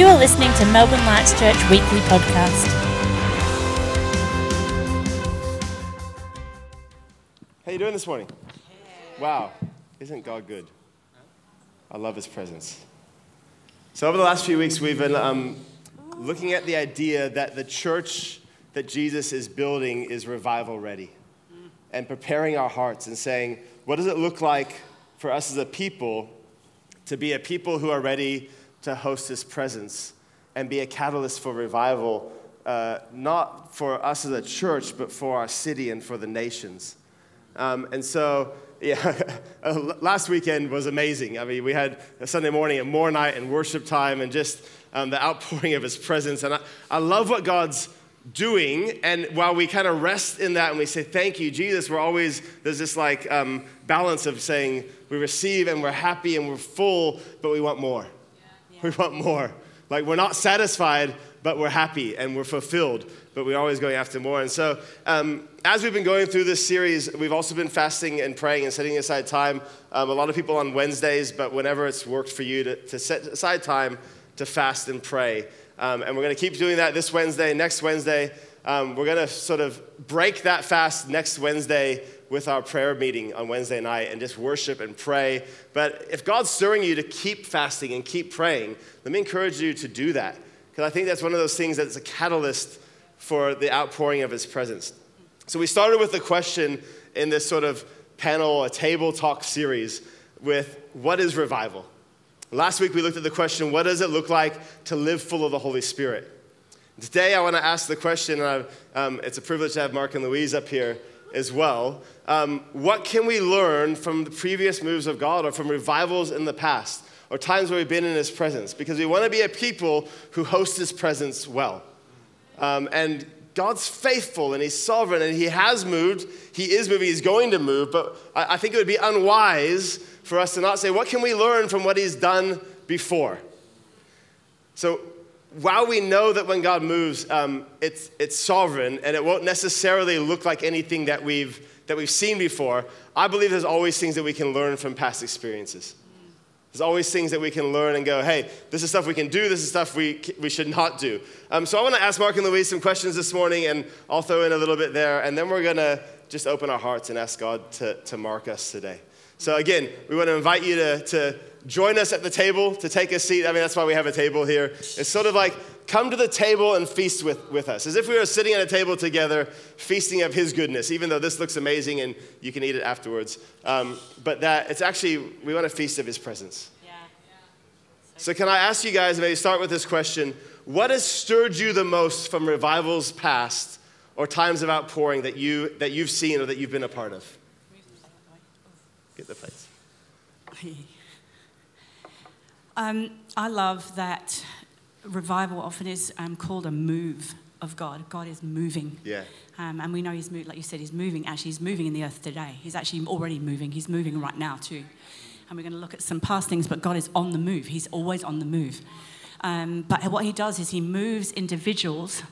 You are listening to Melbourne Lights Church Weekly Podcast. How you doing this morning? Wow, isn't God good? I love His presence. So over the last few weeks, we've been um, looking at the idea that the church that Jesus is building is revival ready, and preparing our hearts and saying, what does it look like for us as a people to be a people who are ready to host His presence and be a catalyst for revival, uh, not for us as a church, but for our city and for the nations. Um, and so, yeah, last weekend was amazing. I mean, we had a Sunday morning and more night and worship time and just um, the outpouring of His presence. And I, I love what God's doing. And while we kind of rest in that and we say, Thank you, Jesus, we're always, there's this like um, balance of saying, We receive and we're happy and we're full, but we want more. We want more. Like, we're not satisfied, but we're happy and we're fulfilled, but we're always going after more. And so, um, as we've been going through this series, we've also been fasting and praying and setting aside time. Um, a lot of people on Wednesdays, but whenever it's worked for you to, to set aside time to fast and pray. Um, and we're going to keep doing that this Wednesday, next Wednesday. Um, we're going to sort of break that fast next Wednesday with our prayer meeting on Wednesday night and just worship and pray. But if God's stirring you to keep fasting and keep praying, let me encourage you to do that. Because I think that's one of those things that's a catalyst for the outpouring of His presence. So we started with the question in this sort of panel, a table talk series with what is revival? Last week we looked at the question, what does it look like to live full of the Holy Spirit? Today I want to ask the question, and um, it's a privilege to have Mark and Louise up here as well. Um, what can we learn from the previous moves of God or from revivals in the past or times where we've been in His presence? Because we want to be a people who host His presence well. Um, and God's faithful and He's sovereign and He has moved. He is moving, He's going to move, but I, I think it would be unwise for us to not say, what can we learn from what he's done before? So, while we know that when God moves, um, it's, it's sovereign and it won't necessarily look like anything that we've, that we've seen before, I believe there's always things that we can learn from past experiences. There's always things that we can learn and go, hey, this is stuff we can do, this is stuff we, we should not do. Um, so I want to ask Mark and Louise some questions this morning, and I'll throw in a little bit there, and then we're going to just open our hearts and ask God to, to mark us today. So, again, we want to invite you to, to join us at the table, to take a seat. I mean, that's why we have a table here. It's sort of like come to the table and feast with, with us, as if we were sitting at a table together, feasting of His goodness, even though this looks amazing and you can eat it afterwards. Um, but that it's actually, we want to feast of His presence. Yeah. So, can I ask you guys, maybe start with this question What has stirred you the most from revivals past or times of outpouring that, you, that you've seen or that you've been a part of? Get the plates. Um, I love that revival often is um, called a move of God. God is moving. Yeah. Um, and we know He's moving, like you said, He's moving. Actually, He's moving in the earth today. He's actually already moving. He's moving right now, too. And we're going to look at some past things, but God is on the move. He's always on the move. Um, but what He does is He moves individuals.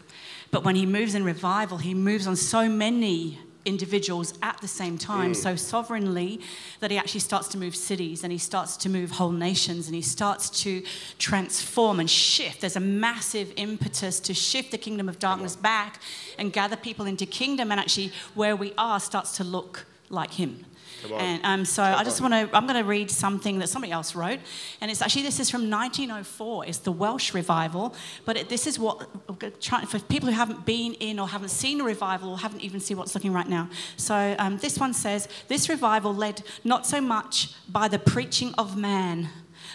But when He moves in revival, He moves on so many individuals at the same time mm. so sovereignly that he actually starts to move cities and he starts to move whole nations and he starts to transform and shift. There's a massive impetus to shift the kingdom of darkness back and gather people into kingdom, and actually, where we are starts to look like him. And um, so Come I just want to, I'm going to read something that somebody else wrote. And it's actually, this is from 1904. It's the Welsh revival. But it, this is what, for people who haven't been in or haven't seen a revival or haven't even seen what's looking right now. So um, this one says, This revival led not so much by the preaching of man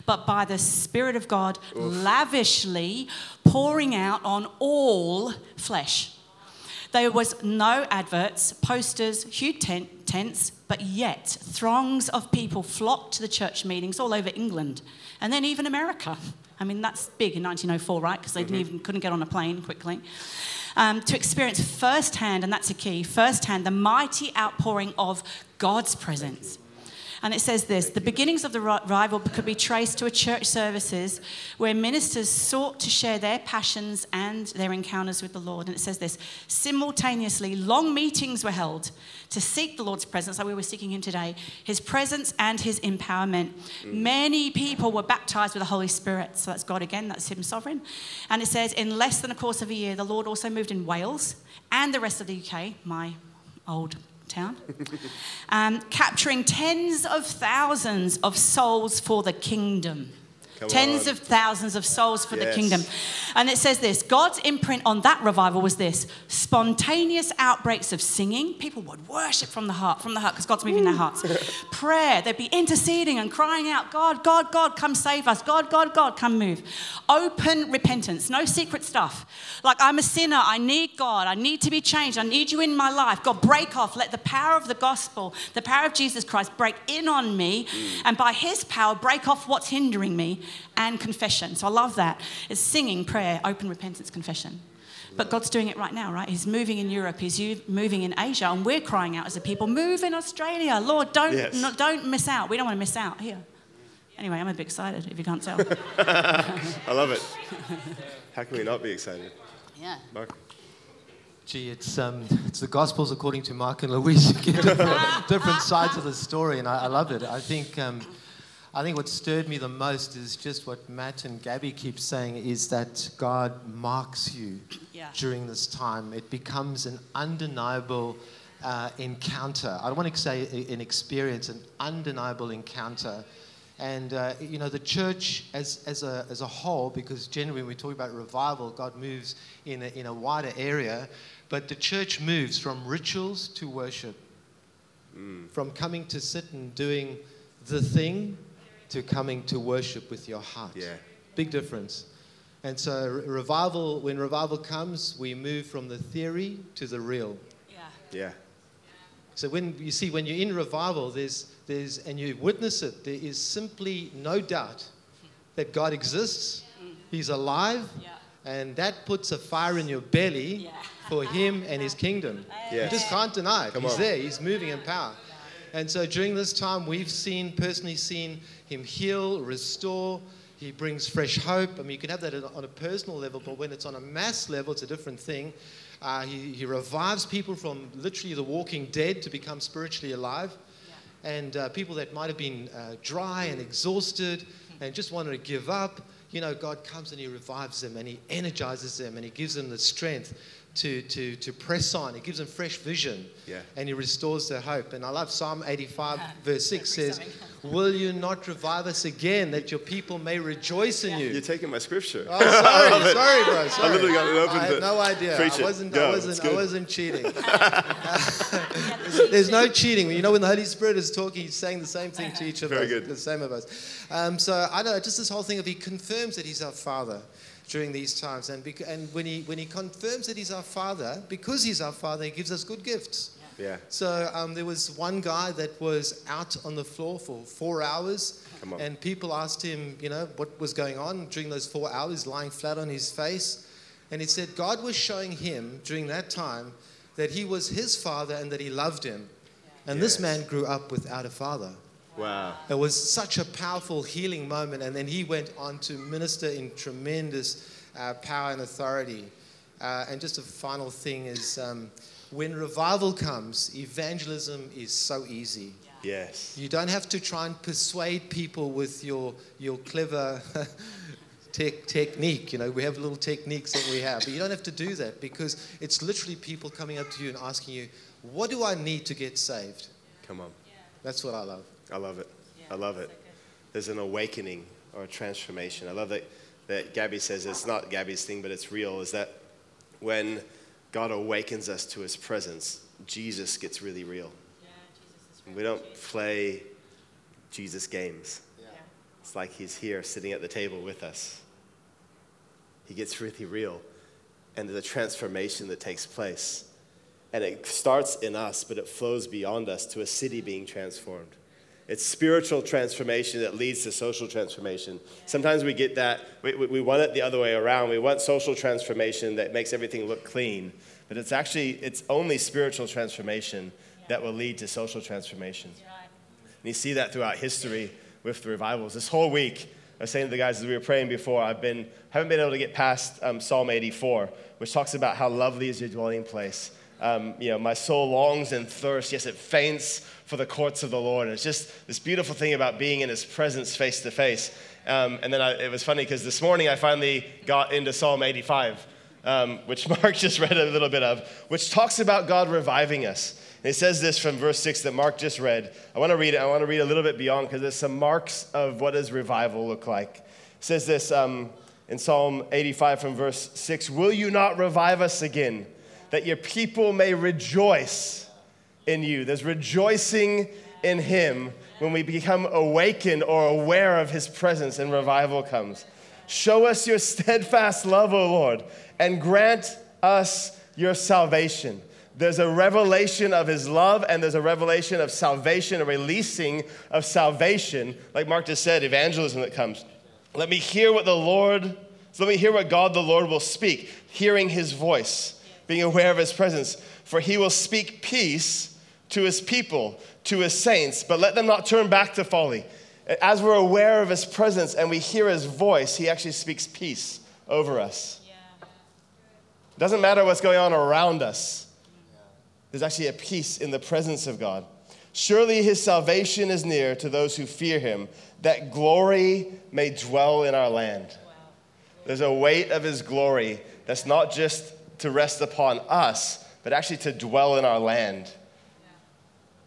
but by the Spirit of God Oof. lavishly pouring out on all flesh. There was no adverts, posters, huge tent, tents, but yet throngs of people flocked to the church meetings all over England and then even America. I mean, that's big in 1904, right? Because they mm-hmm. even couldn't get on a plane quickly. Um, to experience firsthand, and that's a key, firsthand, the mighty outpouring of God's presence. And it says this the beginnings of the revival could be traced to a church services where ministers sought to share their passions and their encounters with the Lord. And it says this simultaneously, long meetings were held to seek the Lord's presence, like we were seeking Him today, His presence and His empowerment. Mm. Many people were baptized with the Holy Spirit. So that's God again, that's Him sovereign. And it says, in less than a course of a year, the Lord also moved in Wales and the rest of the UK, my old town, um, capturing tens of thousands of souls for the kingdom. Come Tens on. of thousands of souls for yes. the kingdom. And it says this God's imprint on that revival was this spontaneous outbreaks of singing. People would worship from the heart, from the heart, because God's moving their hearts. Prayer, they'd be interceding and crying out, God, God, God, come save us. God, God, God, come move. Open repentance, no secret stuff. Like, I'm a sinner. I need God. I need to be changed. I need you in my life. God, break off. Let the power of the gospel, the power of Jesus Christ, break in on me. Mm. And by his power, break off what's hindering me and confession. So I love that. It's singing, prayer, open repentance, confession. But God's doing it right now, right? He's moving in Europe, He's moving in Asia, and we're crying out as a people, move in Australia. Lord, don't, yes. no, don't miss out. We don't want to miss out here. Anyway, I'm a bit excited if you can't tell. I love it. How can we not be excited? Yeah. Mark? Gee, it's, um, it's the Gospels according to Mark and Louise. different, different sides of the story, and I, I love it. I think. Um, I think what stirred me the most is just what Matt and Gabby keep saying is that God marks you yeah. during this time. It becomes an undeniable uh, encounter. I don't want to say an experience, an undeniable encounter. And, uh, you know, the church as, as, a, as a whole, because generally when we talk about revival, God moves in a, in a wider area, but the church moves from rituals to worship, mm. from coming to sit and doing the thing to coming to worship with your heart. Yeah. Big difference. And so, revival, when revival comes, we move from the theory to the real. Yeah. Yeah. So when you see when you're in revival, there's there's and you witness it, there is simply no doubt that God exists. Mm. He's alive. Yeah. And that puts a fire in your belly yeah. for him and his kingdom. Yes. You just can't deny it. Come He's on. there. He's moving in power. And so during this time, we've seen, personally seen him heal, restore. He brings fresh hope. I mean, you can have that on a personal level, but when it's on a mass level, it's a different thing. Uh, he, he, revives people from literally the walking dead to become spiritually alive. Yeah. And uh, people that might have been uh, dry and exhausted and just wanted to give up, you know, God comes and He revives them and He energizes them and He gives them the strength to, to, to press on. It gives them fresh vision. Yeah. And he restores their hope. And I love Psalm 85, verse 6 says, Will you not revive us again that your people may rejoice in you? You're taking my scripture. Oh, sorry, sorry, bro. Sorry. I literally got it open. I had no idea. Preach I wasn't, I wasn't, I wasn't cheating. there's, no cheating. You know, when the Holy Spirit is talking, he's saying the same thing to each of Very us. Good. The same of us. Um, so I know, just this whole thing of he confirms that he's our Father during these times. And, bec- and when, he, when he confirms that he's our Father, because he's our Father, he gives us good gifts. Yeah. So um, there was one guy that was out on the floor for four hours, and people asked him, you know, what was going on during those four hours, lying flat on his face. And he said God was showing him during that time that he was his father and that he loved him. And yes. this man grew up without a father. Wow. It was such a powerful healing moment. And then he went on to minister in tremendous uh, power and authority. Uh, and just a final thing is um, when revival comes, evangelism is so easy. Yes. You don't have to try and persuade people with your, your clever te- technique. You know, we have little techniques that we have, but you don't have to do that because it's literally people coming up to you and asking you, What do I need to get saved? Come on. That's what I love. I love it. I love it. There's an awakening or a transformation. I love that, that Gabby says it's not Gabby's thing, but it's real, is that when God awakens us to his presence, Jesus gets really real. Yeah, we don't play Jesus games. Yeah. It's like he's here sitting at the table with us. He gets really real. And there's a transformation that takes place. And it starts in us, but it flows beyond us to a city being transformed. It's spiritual transformation that leads to social transformation. Sometimes we get that, we, we want it the other way around. We want social transformation that makes everything look clean. But it's actually, it's only spiritual transformation that will lead to social transformation. And you see that throughout history with the revivals. This whole week, I was saying to the guys as we were praying before, I've been haven't been able to get past um, Psalm 84, which talks about how lovely is your dwelling place. Um, you know, my soul longs and thirsts. Yes, it faints for the courts of the Lord. And it's just this beautiful thing about being in His presence face to face. And then I, it was funny because this morning I finally got into Psalm 85, um, which Mark just read a little bit of, which talks about God reviving us. And it says this from verse 6 that Mark just read. I want to read it. I want to read a little bit beyond because there's some marks of what does revival look like. It says this um, in Psalm 85 from verse 6 Will you not revive us again? That your people may rejoice in you. There's rejoicing in Him when we become awakened or aware of His presence and revival comes. Show us your steadfast love, O Lord, and grant us your salvation. There's a revelation of his love and there's a revelation of salvation, a releasing of salvation. Like Mark just said, evangelism that comes. Let me hear what the Lord, so let me hear what God the Lord will speak, hearing his voice being aware of his presence. For he will speak peace to his people, to his saints, but let them not turn back to folly. As we're aware of his presence and we hear his voice, he actually speaks peace over us. Yeah. Doesn't matter what's going on around us, there's actually a peace in the presence of God. Surely his salvation is near to those who fear him, that glory may dwell in our land. Wow. There's a weight of his glory that's not just to rest upon us, but actually to dwell in our land.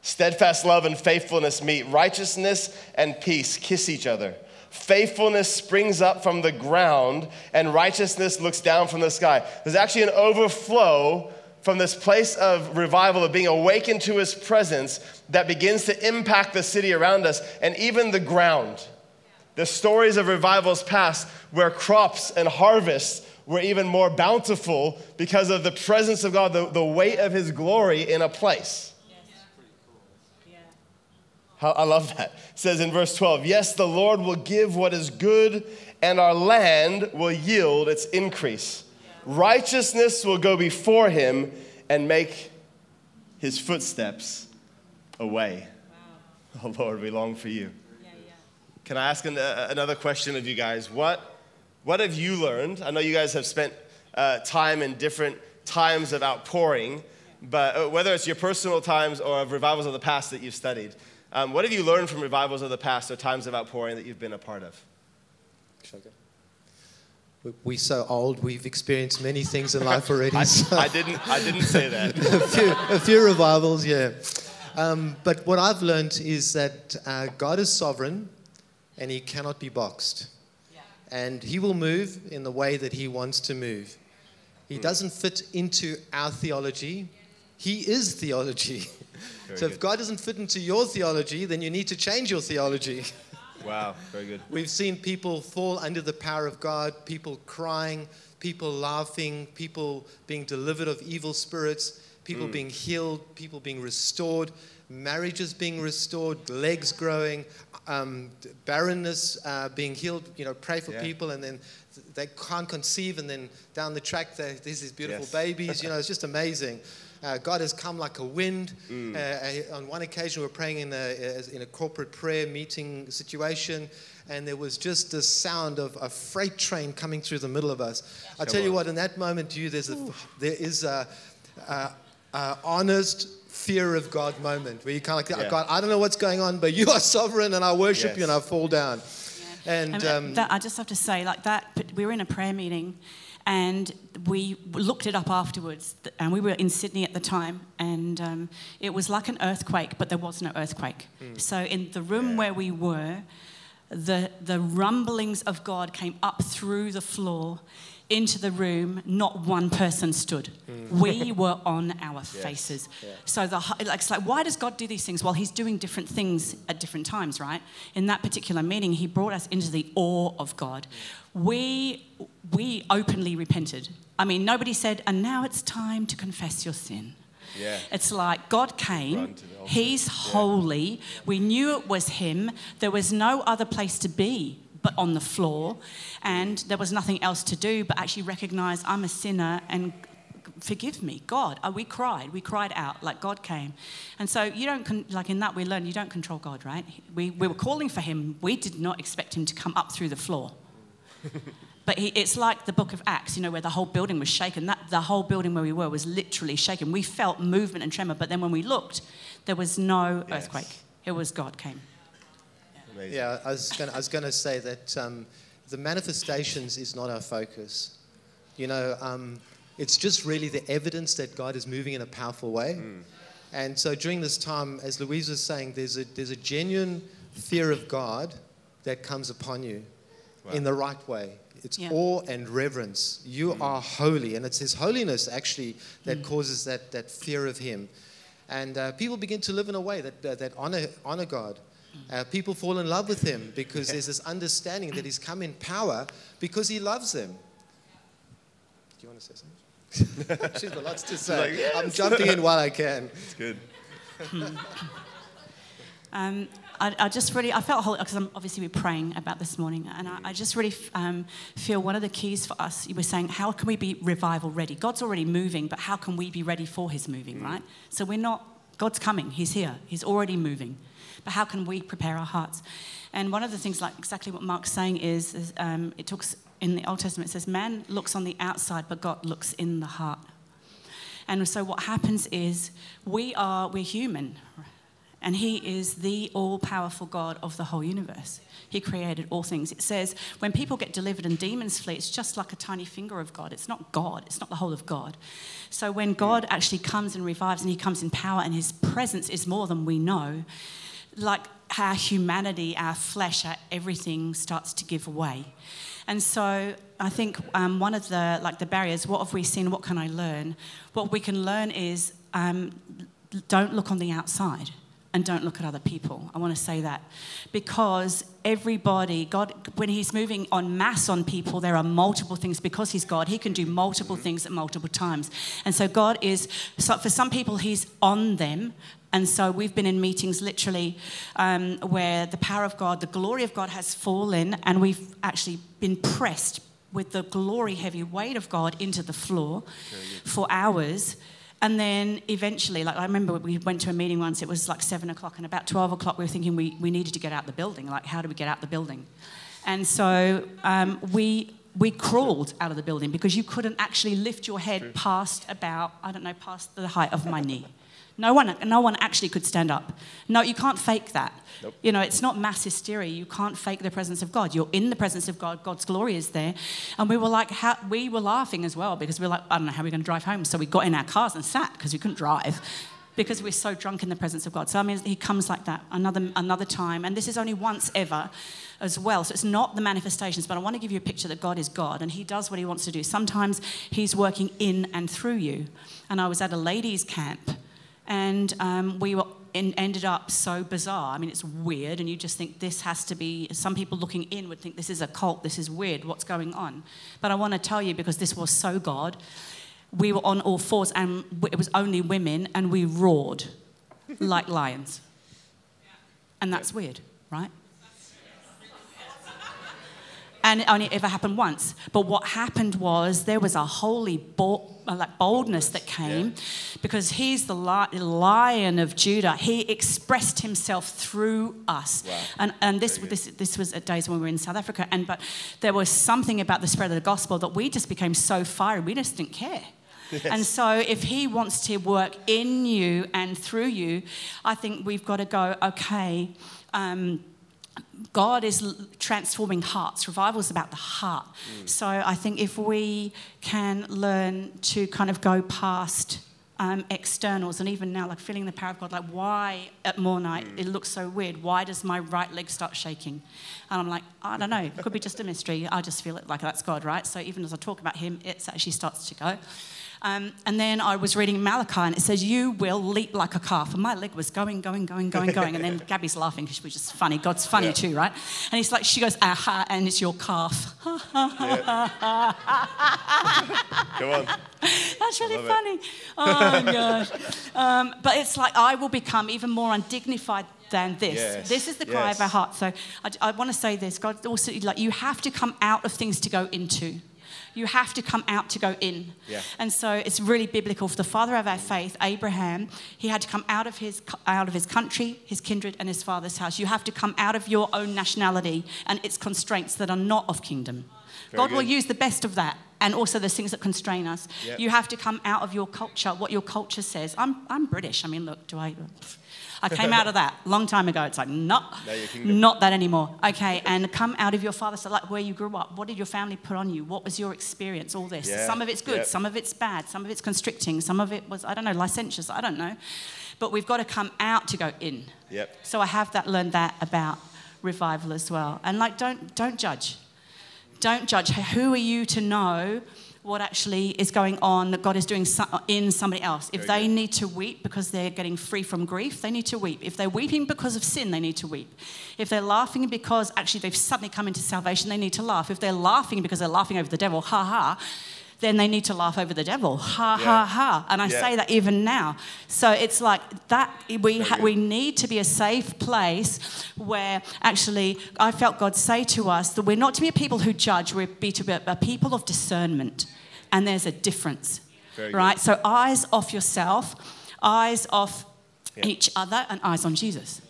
Steadfast love and faithfulness meet. Righteousness and peace kiss each other. Faithfulness springs up from the ground, and righteousness looks down from the sky. There's actually an overflow from this place of revival, of being awakened to his presence, that begins to impact the city around us and even the ground. The stories of revivals past where crops and harvests were even more bountiful because of the presence of God, the, the weight of His glory in a place. How, I love that. It says in verse 12, Yes, the Lord will give what is good, and our land will yield its increase. Righteousness will go before him and make his footsteps a way. Wow. Oh, Lord, we long for you. Yeah, yeah. Can I ask an, uh, another question of you guys? What what have you learned? I know you guys have spent uh, time in different times of outpouring, but uh, whether it's your personal times or of revivals of the past that you've studied, um, what have you learned from revivals of the past or times of outpouring that you've been a part of? We're so old. We've experienced many things in life already. I, so. I, didn't. I didn't say that. a, few, a, few, revivals, yeah. Um, but what I've learned is that uh, God is sovereign, and He cannot be boxed and he will move in the way that he wants to move. He doesn't fit into our theology, he is theology. Very so if God doesn't fit into your theology, then you need to change your theology. Wow, very good. We've seen people fall under the power of God, people crying, people laughing, people being delivered of evil spirits, people mm. being healed, people being restored marriages being restored, legs growing, um, barrenness uh, being healed. You know, pray for yeah. people, and then they can't conceive, and then down the track there's these beautiful yes. babies. You know, it's just amazing. Uh, God has come like a wind. Mm. Uh, on one occasion, we were praying in a, in a corporate prayer meeting situation, and there was just the sound of a freight train coming through the middle of us. I tell on. you what, in that moment, you there's a, there is a, a, a honest fear of God moment where you kind of like, yeah. God, I don't know what's going on, but you are sovereign and I worship yes. you and I fall down. Yeah. And, um, that, I just have to say, like that, but we were in a prayer meeting and we looked it up afterwards and we were in sydney at the time and um, it was like an earthquake but there was no earthquake mm. so in the room yeah. where we were the, the rumblings of god came up through the floor into the room, not one person stood. Mm. We were on our yes. faces. Yeah. So the like, it's like, why does God do these things? Well, He's doing different things at different times, right? In that particular meeting, He brought us into the awe of God. We we openly repented. I mean, nobody said, and now it's time to confess your sin. Yeah. It's like God came, He's holy. Yeah. We knew it was Him. There was no other place to be but on the floor. And there was nothing else to do but actually recognize I'm a sinner and forgive me, God. Uh, we cried. We cried out like God came. And so you don't, con- like in that we learn, you don't control God, right? We, we were calling for him. We did not expect him to come up through the floor. But he, it's like the book of Acts, you know, where the whole building was shaken. That, the whole building where we were was literally shaken. We felt movement and tremor, but then when we looked, there was no Yes. earthquake. It was God came. Amazing. Yeah, I was going I was to say that um, the manifestations is not our focus. You know, um, it's just really the evidence that God is moving in a powerful way. And so during this time, as Louise was saying, there's a, there's a genuine fear of God that comes upon you in the right way. It's Yeah. awe and reverence. You are holy, and it's His holiness actually that causes that, that fear of Him. And uh, people begin to live in a way that, uh, that honor, honor God. Uh, people fall in love with Him because there's this understanding that He's come in power because He loves them. Do you want to say something? She's got lots to say. like, I'm jumping in while I can. It's good. Um, I, I just really, I felt holy because obviously we're praying about this morning, and I, I just really um, feel one of the keys for us. You were saying, how can we be revival ready? God's already moving, but how can we be ready for His moving? Right. So we're not. God's coming. He's here. He's already moving. But how can we prepare our hearts? And one of the things, like exactly what Mark's saying, is, is um, it talks in the Old Testament. It says, "Man looks on the outside, but God looks in the heart." And so what happens is we are we're human. And he is the all powerful God of the whole universe. He created all things. It says when people get delivered and demons flee, it's just like a tiny finger of God. It's not God, it's not the whole of God. So when God actually comes and revives and he comes in power and his presence is more than we know, like our humanity, our flesh, our everything starts to give way. And so I think um, one of the like the barriers, what have we seen? What can I learn? What we can learn is um, don't look on the outside and don't look at other people. I want to say that because everybody, God, when He's moving on mass on people, there are multiple things because He's God. He can do multiple things at multiple times, and so God is. So for some people, He's on them. And so we've been in meetings literally um, where the power of God, the glory of God has fallen, and we've actually been pressed with the glory heavy weight of God into the floor for hours. And then eventually, like I remember we went to a meeting once, it was like seven o'clock, and about 12 o'clock, we were thinking we, we needed to get out the building. Like, how do we get out the building? And so um, we, we crawled out of the building because you couldn't actually lift your head past about, I don't know, past the height of my knee. No one, no one actually could stand up. No, you can't fake that. Nope. You know, it's not mass hysteria. You can't fake the presence of God. You're in the presence of God. God's glory is there. And we were like, how, we were laughing as well because we were like, I don't know how we're going to drive home. So we got in our cars and sat because we couldn't drive because we're so drunk in the presence of God. So I mean, he comes like that another another time, and this is only once ever, as well. So it's not the manifestations, but I want to give you a picture that God is God, and He does what He wants to do. Sometimes He's working in and through you. And I was at a ladies' camp, and um, we were in, ended up so bizarre. I mean, it's weird, and you just think this has to be. Some people looking in would think this is a cult. This is weird. What's going on? But I want to tell you because this was so God. We were on all fours, and it was only women, and we roared like lions. And that's weird, right? And it only ever happened once. But what happened was there was a holy uh, like boldness that came because he's the lion of Judah. He expressed himself through us. Wow. And, and this, this, this was at days when we were in South Africa. And, but there was something about the spread of the gospel that we just became so fiery, we just didn't care. And so, if he wants to work in you and through you, I think we've got to go, okay, um, God is transforming hearts. Revival is about the heart. So I think if we can learn to kind of go past um, externals and even now, like feeling the power of God, like why at more night it looks so weird? Why does my right leg start shaking? And I'm like, I don't know. It could be just a mystery. I just feel it like that's God, right? So even as I talk about Him, it actually starts to go. Um, and then I was reading Malachi, and it says, "You will leap like a calf." And my leg was going, going, going, going, going. And then Gabby's laughing because she was just funny. God's funny Yeah. too, right? And he's like, she goes, "Aha!" And it's your calf. Come on. That's really love it. funny. Oh gosh. Um, but it's like I will become even more undignified than this. Yes, This is the cry yes. of our heart. So I, I want to say this. God also like you have to come out of things to go into. You have to come out to go in. Yeah. And so it's really biblical. For the father of our faith, Abraham, he had to come out of his out of his country, his kindred, and his father's house. You have to come out of your own nationality and its constraints that are not of kingdom. Very God will use the best of that and also those things that constrain us. Yep. You have to come out of your culture, what your culture says. I'm, I'm British. I mean, look, do I. I came out of that a long time ago. It's like, no, No, your kingdom. not that anymore. Okay, and come out of your father's, So, like where you grew up, what did your family put on you? What was your experience? All this. Yeah, Some of it's good, yep. some of it's bad, some of it's constricting, some of it was, I don't know, licentious. I don't know. But we've got to come out to go in. Yep. So I have that learned that about revival as well. And like, don't don't judge. Don't judge. Who are you to know what actually is going on that God is doing in somebody else? If they need to weep because they're getting free from grief, they need to weep. If they're weeping because of sin, they need to weep. If they're laughing because actually they've suddenly come into salvation, they need to laugh. If they're laughing because they're laughing over the devil, ha ha, then they need to laugh over the devil, ha Yeah. ha ha. And I Yeah. say that even now. So it's like that. We ha- we need to be a safe place where actually I felt God say to us that we're not to be a people who judge. We're be to be a, people of discernment, and there's a difference, Very good. right? So eyes off yourself, eyes off Yeah. each other, and eyes on Jesus.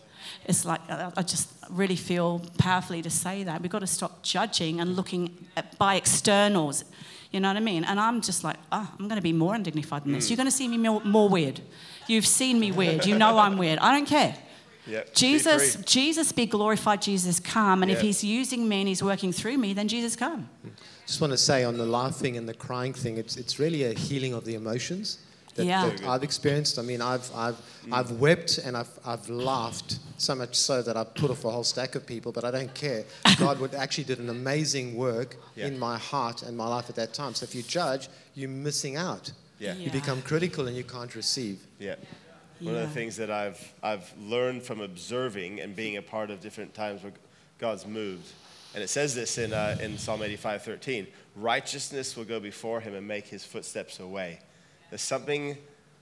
It's like I I just really feel powerfully to say that we've got to stop judging and looking at, by externals. You know what I mean? And I'm just like, oh, I'm going to be more undignified than Mm. this. You're going to see me more, more weird. You've seen me weird. You know I'm weird. I don't care. Yep. Jesus, free. Jesus be glorified, Jesus come. And if he's using me and he's working through me, then Jesus come. Just want to say on the laughing and the crying thing, it's, it's really a healing of the emotions that, Yeah. that I've experienced. I mean, I've, I've, Mm. I've wept and I've, I've laughed so much so that I've put off a whole stack of people, but I don't care. God would actually did an amazing work Yeah. in my heart and my life at that time. So if you judge, you're missing out. Yeah. Yeah. You become critical and you can't receive. Yeah. One of the things that I've, I've learned from observing and being a part of different times where God's moved, and it says this in, uh, in Psalm 85 13 righteousness will go before him and make his footsteps a way. There's something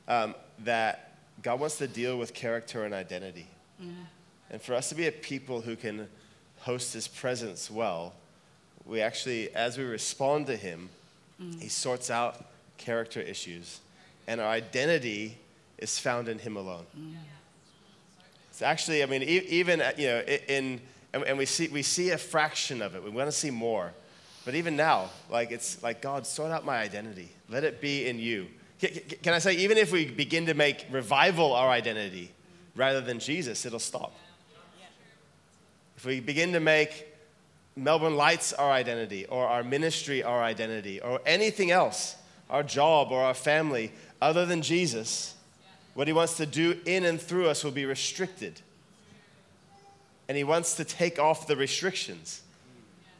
um, that God wants to deal with character and identity. And for us to be a people who can host his presence well, we actually, as we respond to him, he sorts out character issues. And our identity is found in him alone. It's actually, I mean, e- even, uh, you know, in, and, and we, see, we see a fraction of it. We want to see more. But even now, like, it's like, God, sort out my identity. Let it be in you. Can, I say, even if we begin to make revival our identity rather than Jesus, it'll stop. If we begin to make Melbourne Lights our identity, or our ministry our identity, or anything else, our job or our family, other than Jesus, what he wants to do in and through us will be restricted. And he wants to take off the restrictions.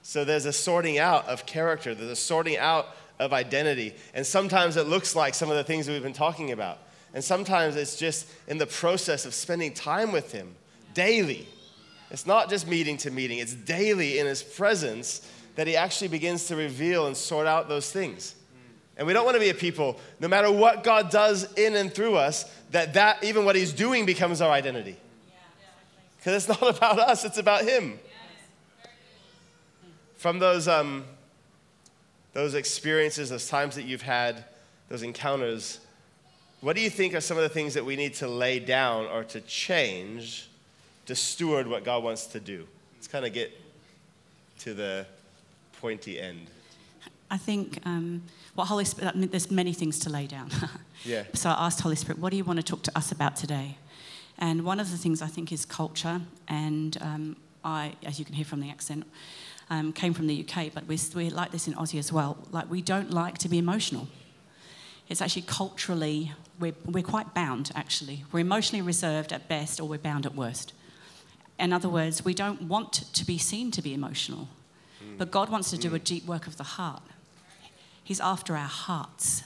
So there's a sorting out of character, there's a sorting out of identity. And sometimes it looks like some of the things that we've been talking about. And sometimes it's just in the process of spending time with him daily. It's not just meeting to meeting, it's daily in his presence that he actually begins to reveal and sort out those things. And we don't want to be a people, no matter what God does in and through us, that, that even what he's doing becomes our identity. Because it's not about us, it's about him. From those, um, those experiences, those times that you've had, those encounters, what do you think are some of the things that we need to lay down or to change to steward what God wants to do? Let's kind of get to the pointy end. I think um, what Holy Spirit, there's many things to lay down. Yeah. So I asked Holy Spirit, what do you want to talk to us about today? And one of the things I think is culture. And um, I, as you can hear from the accent, um, came from the UK, but we, we like this in Aussie as well. Like, we don't like to be emotional. It's actually culturally, we're, we're quite bound, actually. We're emotionally reserved at best, or we're bound at worst. In other words, we don't want to be seen to be emotional. But God wants to do a deep work of the heart. He's after our hearts.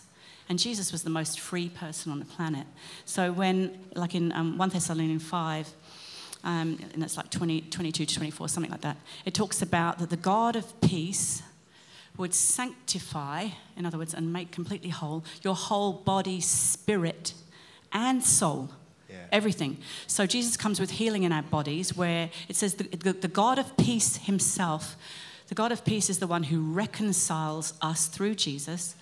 And Jesus was the most free person on the planet. So when, like in um, 1 Thessalonians 5, um, and it's like 20, 22 to 24, something like that, it talks about that the God of peace would sanctify, in other words, and make completely whole your whole body, spirit, and soul. Yeah. Everything. So Jesus comes with healing in our bodies, where it says the, the, the God of peace himself, The God of peace is the one who reconciles us through Jesus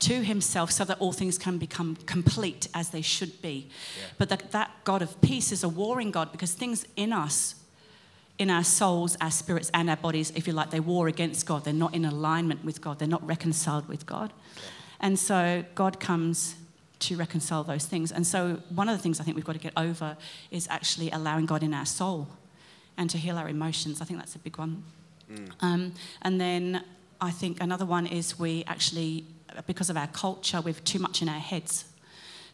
to himself so that all things can become complete as they should be. But that, that God of peace is a warring God because things in us, in our souls, our spirits, and our bodies, if you like, they war against God. They're not in alignment with God, they're not reconciled with God. And so God comes to reconcile those things. And so one of the things I think we've got to get over is actually allowing God in our soul and to heal our emotions. I think that's a big one. Um, and then I think another one is we actually, because of our culture, we've too much in our heads.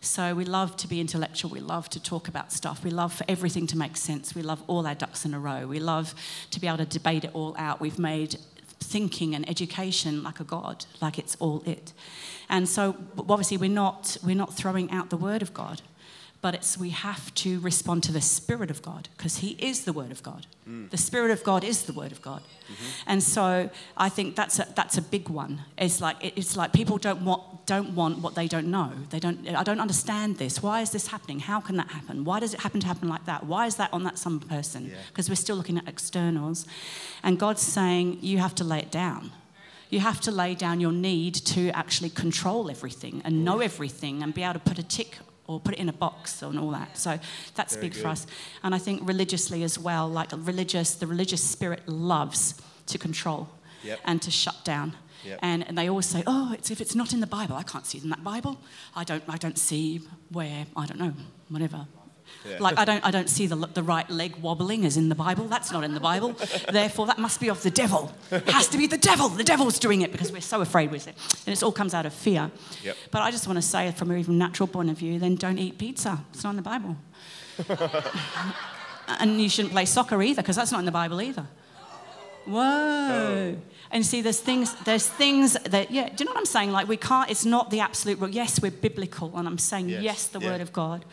So we love to be intellectual. We love to talk about stuff. We love for everything to make sense. We love all our ducks in a row. We love to be able to debate it all out. We've made thinking and education like a god, like it's all it. And so obviously we're not we're not throwing out the word of God but it's we have to respond to the spirit of god because he is the word of god. Mm. The spirit of god is the word of god. Mm-hmm. And so i think that's a, that's a big one. It's like it's like people don't want don't want what they don't know. They don't i don't understand this. Why is this happening? How can that happen? Why does it happen to happen like that? Why is that on that some person? Yeah. because we're still looking at externals. And god's saying you have to lay it down. You have to lay down your need to actually control everything and know everything and be able to put a tick or put it in a box and all that. So that's Very big for us. And I think religiously as well, like religious, the religious spirit loves to control Yep. and to shut down. Yep. And, and they always say, oh, it's, if it's not in the Bible, I can't see it in that Bible. I don't, I don't see where, I don't know, whatever. Yeah. Like I don't, I don't see the, the right leg wobbling as in the Bible. That's not in the Bible. Therefore, that must be of the devil. It has to be the devil. The devil's doing it because we're so afraid with it, and it all comes out of fear. Yep. But I just want to say, from an even natural point of view, then don't eat pizza. It's not in the Bible. and you shouldn't play soccer either because that's not in the Bible either. Oh. Whoa. And see, there's things, there's things that, yeah, do you know what I'm saying? Like, we can't, it's not the absolute, well, yes, we're biblical, and I'm saying Yes, yes, the yeah. word of God.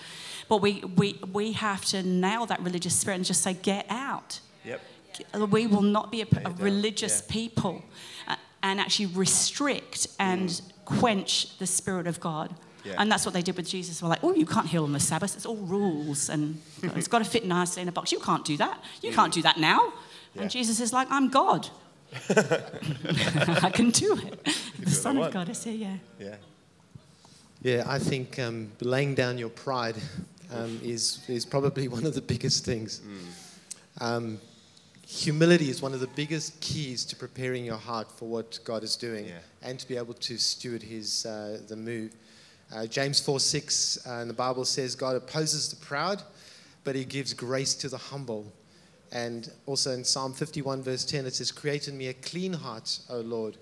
But we, we, we have to nail that religious spirit and just say, get out. Yep. We will not be a, a religious yeah. people uh, and actually restrict and quench the spirit of God. Mm. Yeah. And that's what they did with Jesus. We're like, oh, you can't heal on the Sabbath. It's all rules, and it's got to fit nicely in a box. You can't do that. You can't do that now. Yeah. And Jesus is like, I'm God. I can do it. do The what I Son of. God is here, yeah. Yeah. Yeah, I think um, laying down your pride um, is, is probably one of the biggest things. Um, humility is one of the biggest keys to preparing your heart for what God is doing Yeah. and to be able to steward his, uh, the move. Uh, James 4 6 uh, in the Bible says, God opposes the proud, but he gives grace to the humble. And also in Psalm 51, verse 10, it says, Create in me a clean heart, O Lord,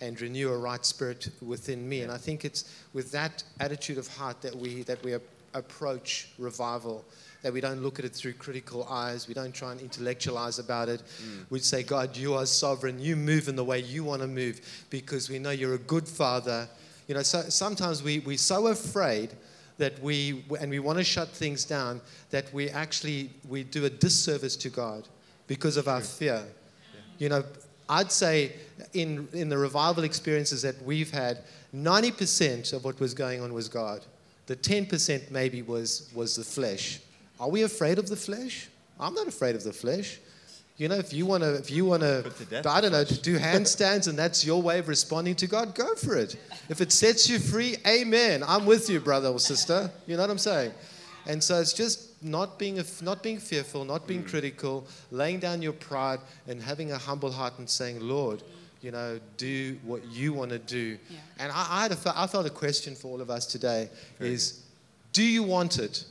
and renew a right spirit within me. And I think it's with that attitude of heart that we, that we ap- approach revival, that we don't look at it through critical eyes, we don't try and intellectualize about it. Mm. We say, God, you are sovereign, you move in the way you want to move because we know you're a good father. You know, so, sometimes we, we're so afraid that we and we want to shut things down that we actually we do a disservice to God because of our fear. You know, I'd say in in the revival experiences that we've had, 90% of what was going on was God. The 10% maybe was was the flesh. Are we afraid of the flesh? I'm not afraid of the flesh. You know, if you want to, if you want to I don't know, to do handstands and that's your way of responding to God, go for it. If it sets you free, amen. I'm with you, brother or sister. You know what I'm saying? And so it's just not being, not being fearful, not being critical, laying down your pride and having a humble heart and saying, Lord, you know, do what you want to do. Yeah. And I, I, had a, I felt a question for all of us today is, do you want it?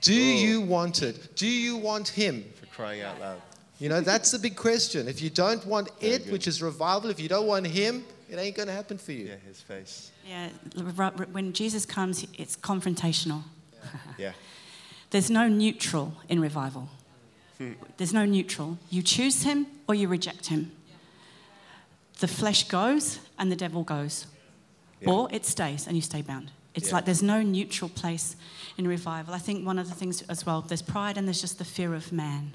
Do you want it? Do you want Him? For crying out loud. You know, that's the big question. If you don't want Very it, good. which is revival, if you don't want Him, it ain't going to happen for you. Yeah, his face. Yeah, when Jesus comes, it's confrontational. Yeah. There's no neutral in revival. Hmm. There's no neutral. You choose him or you reject him. The flesh goes and the devil goes. Yeah. Or it stays and you stay bound. It's Yeah. like there's no neutral place in revival. I think one of the things as well, there's pride and there's just the fear of man.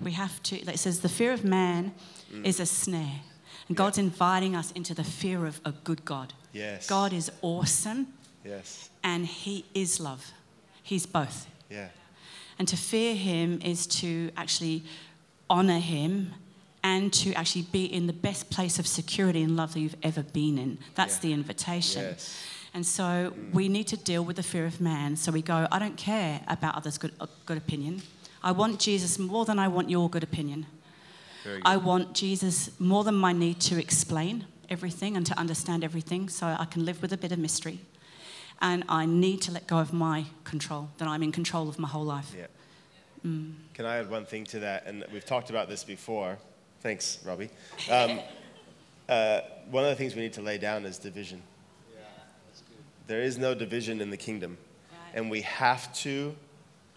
We have to, like it says, the fear of man Mm. is a snare. And God's inviting us into the fear of a good God. Yes. God is awesome Yes. and he is love. He's both. Yeah. And to fear him is to actually honor him and to actually be in the best place of security and love that you've ever been in. That's Yeah. the invitation. Yes. And so we need to deal with the fear of man. So we go, I don't care about others' good, uh, good opinion. I want Jesus more than I want your good opinion. Good. I want Jesus more than my need to explain everything and to understand everything so I can live with a bit of mystery. And I need to let go of my control, that I'm in control of my whole life. Yeah. Can I add one thing to that? And we've talked about this before. Thanks, Robbie. Um, uh, one of the things we need to lay down is division. There is no division in the kingdom. And we have to,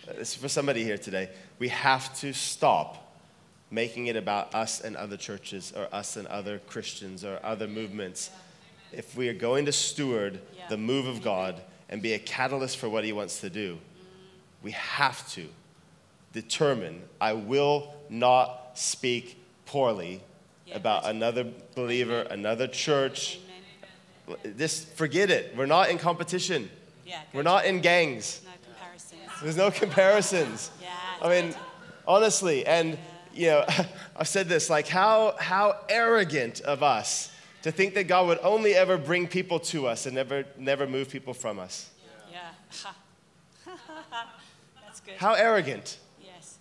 uh, this is for somebody here today, we have to stop making it about us and other churches or us and other Christians or other movements. If we are going to steward Yeah. the move of God and be a catalyst for what He wants to do, we have to determine I will not speak poorly Yeah, about another believer, another church. Just forget it. We're not in competition. Yeah, We're not in gangs. No comparisons. There's no comparisons. Yeah. I mean, honestly, and you know, I've said this like how how arrogant of us to think that God would only ever bring people to us and never never move people from us. Yeah. That's good. How arrogant Yes.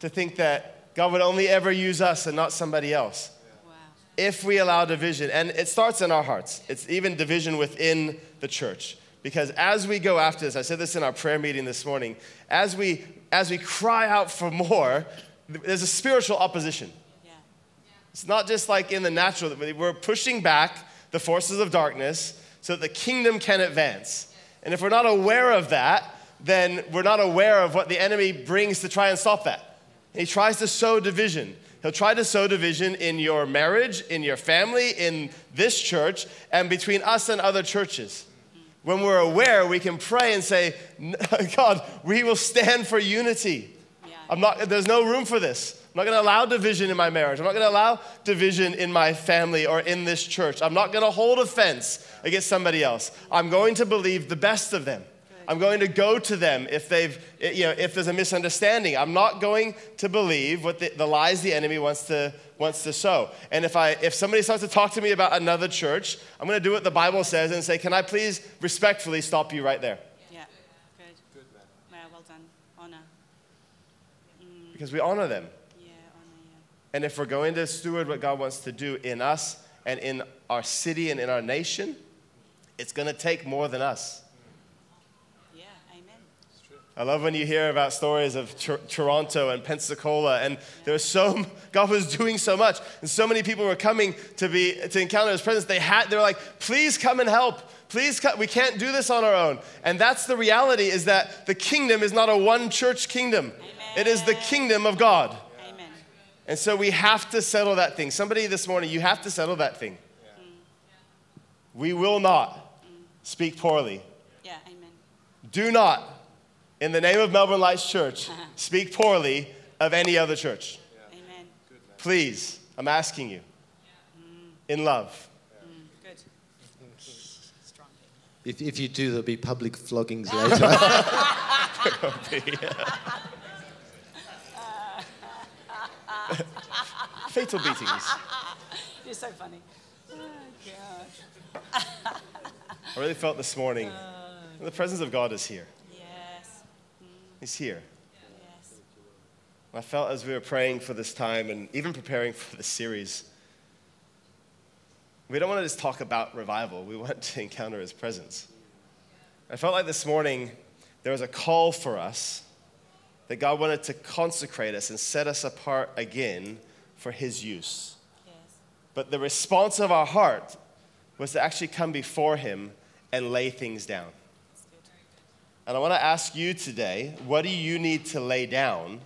to think that God would only ever use us and not somebody else. Wow. if we allow division, and it starts in our hearts, it's even division within the church. Because as we go after this, I said this in our prayer meeting this morning, as we as we cry out for more, there's a spiritual opposition. Yeah. It's not just like in the natural, that we're pushing back the forces of darkness so that the kingdom can advance. And if we're not aware of that, then we're not aware of what the enemy brings to try and stop that. He tries to sow division. He'll try to sow division in your marriage, in your family, in this church, and between us and other churches. When we're aware, we can pray and say, God, we will stand for unity. Yeah. I'm not, there's no room for this. I'm not going to allow division in my marriage. I'm not going to allow division in my family or in this church. I'm not going to hold offense against somebody else. I'm going to believe the best of them. I'm going to go to them if they've, you know, if there's a misunderstanding. I'm not going to believe what the, the lies the enemy wants to wants to sow. And if I, if somebody starts to talk to me about another church, I'm going to do what the Bible says and say, "Can I please respectfully stop you right there?" Yeah. Good. Good man. Yeah, well done. Honor. Mm. Because we honor them. Yeah, honor, yeah. And if we're going to steward what God wants to do in us and in our city and in our nation, it's going to take more than us. Yeah, amen. I love when you hear about stories of Tor- Toronto and Pensacola, and there was so God was doing so much, and so many people were coming to be to encounter His presence. They had they were like, please come and help. Please, come. we can't do this on our own. And that's the reality: is that the kingdom is not a one church kingdom. It is the kingdom of God. Amen. And so we have to settle that thing. Somebody this morning, you have to settle that thing. Mm. We will not mm. speak poorly. Yeah, amen. Do not, in the name of Melbourne Lights Church, speak poorly of any other church. Amen. Please, I'm asking you, in love. Good. If, if you do, there'll be public floggings later. Fatal beatings. You're so funny. Oh, gosh. I really felt this morning oh, the presence of God is here. He's here. I felt as we were praying for this time and even preparing for the series, we don't want to just talk about revival. We want to encounter His presence. I felt like this morning there was a call for us that God wanted to consecrate us and set us apart again for His use. Yes. But the response of our heart was to actually come before Him and lay things down. And I want to ask you today what do you need to lay down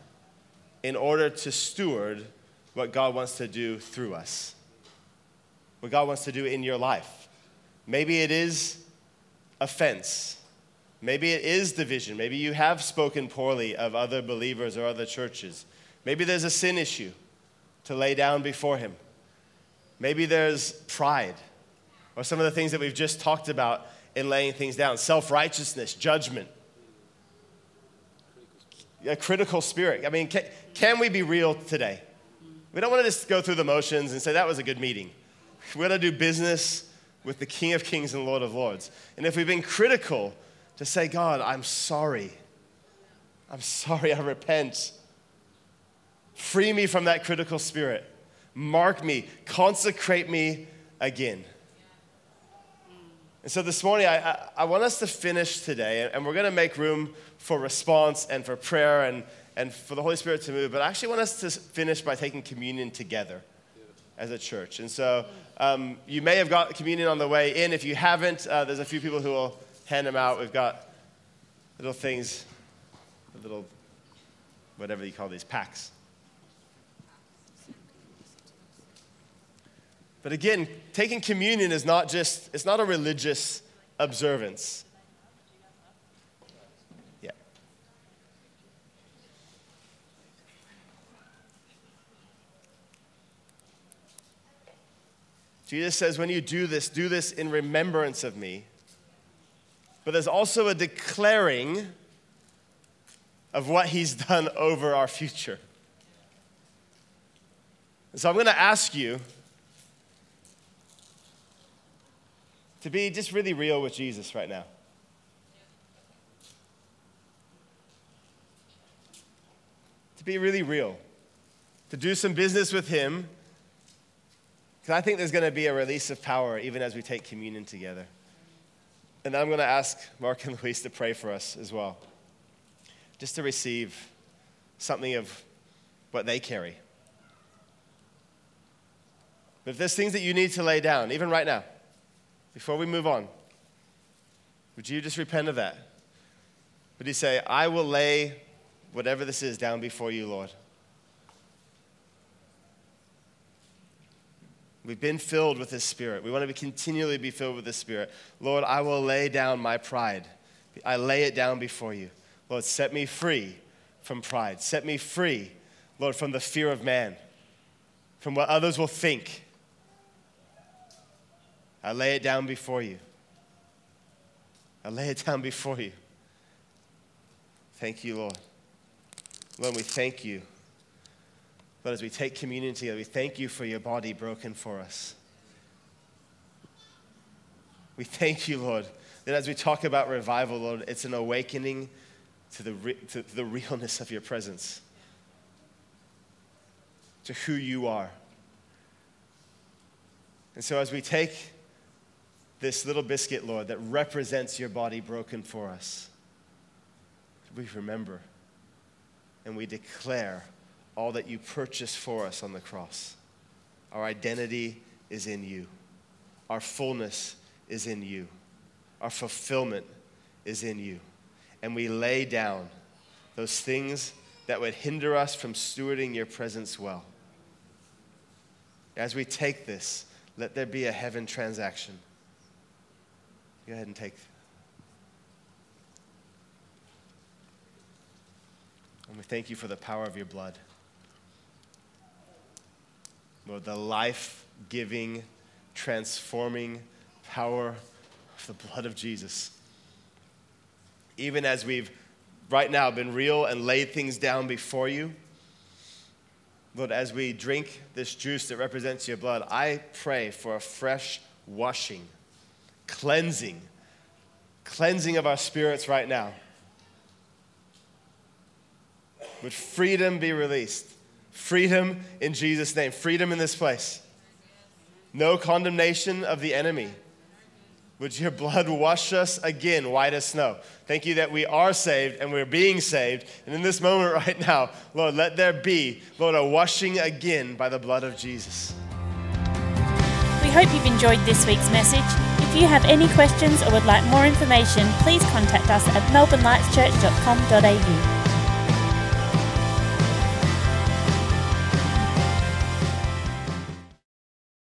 in order to steward what God wants to do through us? What God wants to do in your life? Maybe it is offense. Maybe it is division. Maybe you have spoken poorly of other believers or other churches. Maybe there's a sin issue to lay down before Him. Maybe there's pride or some of the things that we've just talked about in laying things down self righteousness, judgment, a critical spirit. I mean, can, can we be real today? We don't want to just go through the motions and say that was a good meeting. We want to do business with the King of Kings and Lord of Lords. And if we've been critical, to say, God, I'm sorry. I'm sorry, I repent. Free me from that critical spirit. Mark me, consecrate me again. And so this morning, I, I, I want us to finish today, and we're going to make room for response and for prayer and, and for the Holy Spirit to move. But I actually want us to finish by taking communion together as a church. And so um, you may have got communion on the way in. If you haven't, uh, there's a few people who will hand them out. We've got little things, little, whatever you call these, packs. But again, taking communion is not just, it's not a religious observance. Yeah. Jesus says, when you do this, do this in remembrance of me. But there's also a declaring of what he's done over our future. so I'm going to ask you to be just really real with Jesus right now. To be really real. To do some business with Him. Because I think there's going to be a release of power even as we take communion together. And I'm going to ask Mark and Luis to pray for us as well, just to receive something of what they carry. But if there's things that you need to lay down, even right now, before we move on, would you just repent of that? Would you say, I will lay whatever this is down before you, Lord? We've been filled with His Spirit. We want to continually be filled with His Spirit. Lord, I will lay down my pride. I lay it down before you. Lord, set me free from pride. Set me free, Lord, from the fear of man, from what others will think. I lay it down before you. I lay it down before you. Thank you, Lord. Lord, we thank you. But as we take communion together, we thank you for your body broken for us. We thank you, Lord, that as we talk about revival, Lord, it's an awakening to the, re- to the realness of your presence, to who you are. And so as we take this little biscuit, Lord, that represents your body broken for us. We remember and we declare all that you purchased for us on the cross. Our identity is in you, our fullness is in you, our fulfillment is in you. And we lay down those things that would hinder us from stewarding your presence well. As we take this, let there be a heaven transaction. Go ahead and take. And we thank you for the power of your blood. Lord, the life giving, transforming power of the blood of Jesus. Even as we've right now been real and laid things down before you, Lord, as we drink this juice that represents your blood, I pray for a fresh washing cleansing, cleansing of our spirits right now. Would freedom be released? Freedom in Jesus' name. Freedom in this place. No condemnation of the enemy. Would your blood wash us again white as snow? Thank you that we are saved and we're being saved. And in this moment right now, Lord, let there be, Lord, a washing again by the blood of Jesus. We hope you've enjoyed this week's message. If you have any questions or would like more information, please contact us at melbournelightschurch.com.au.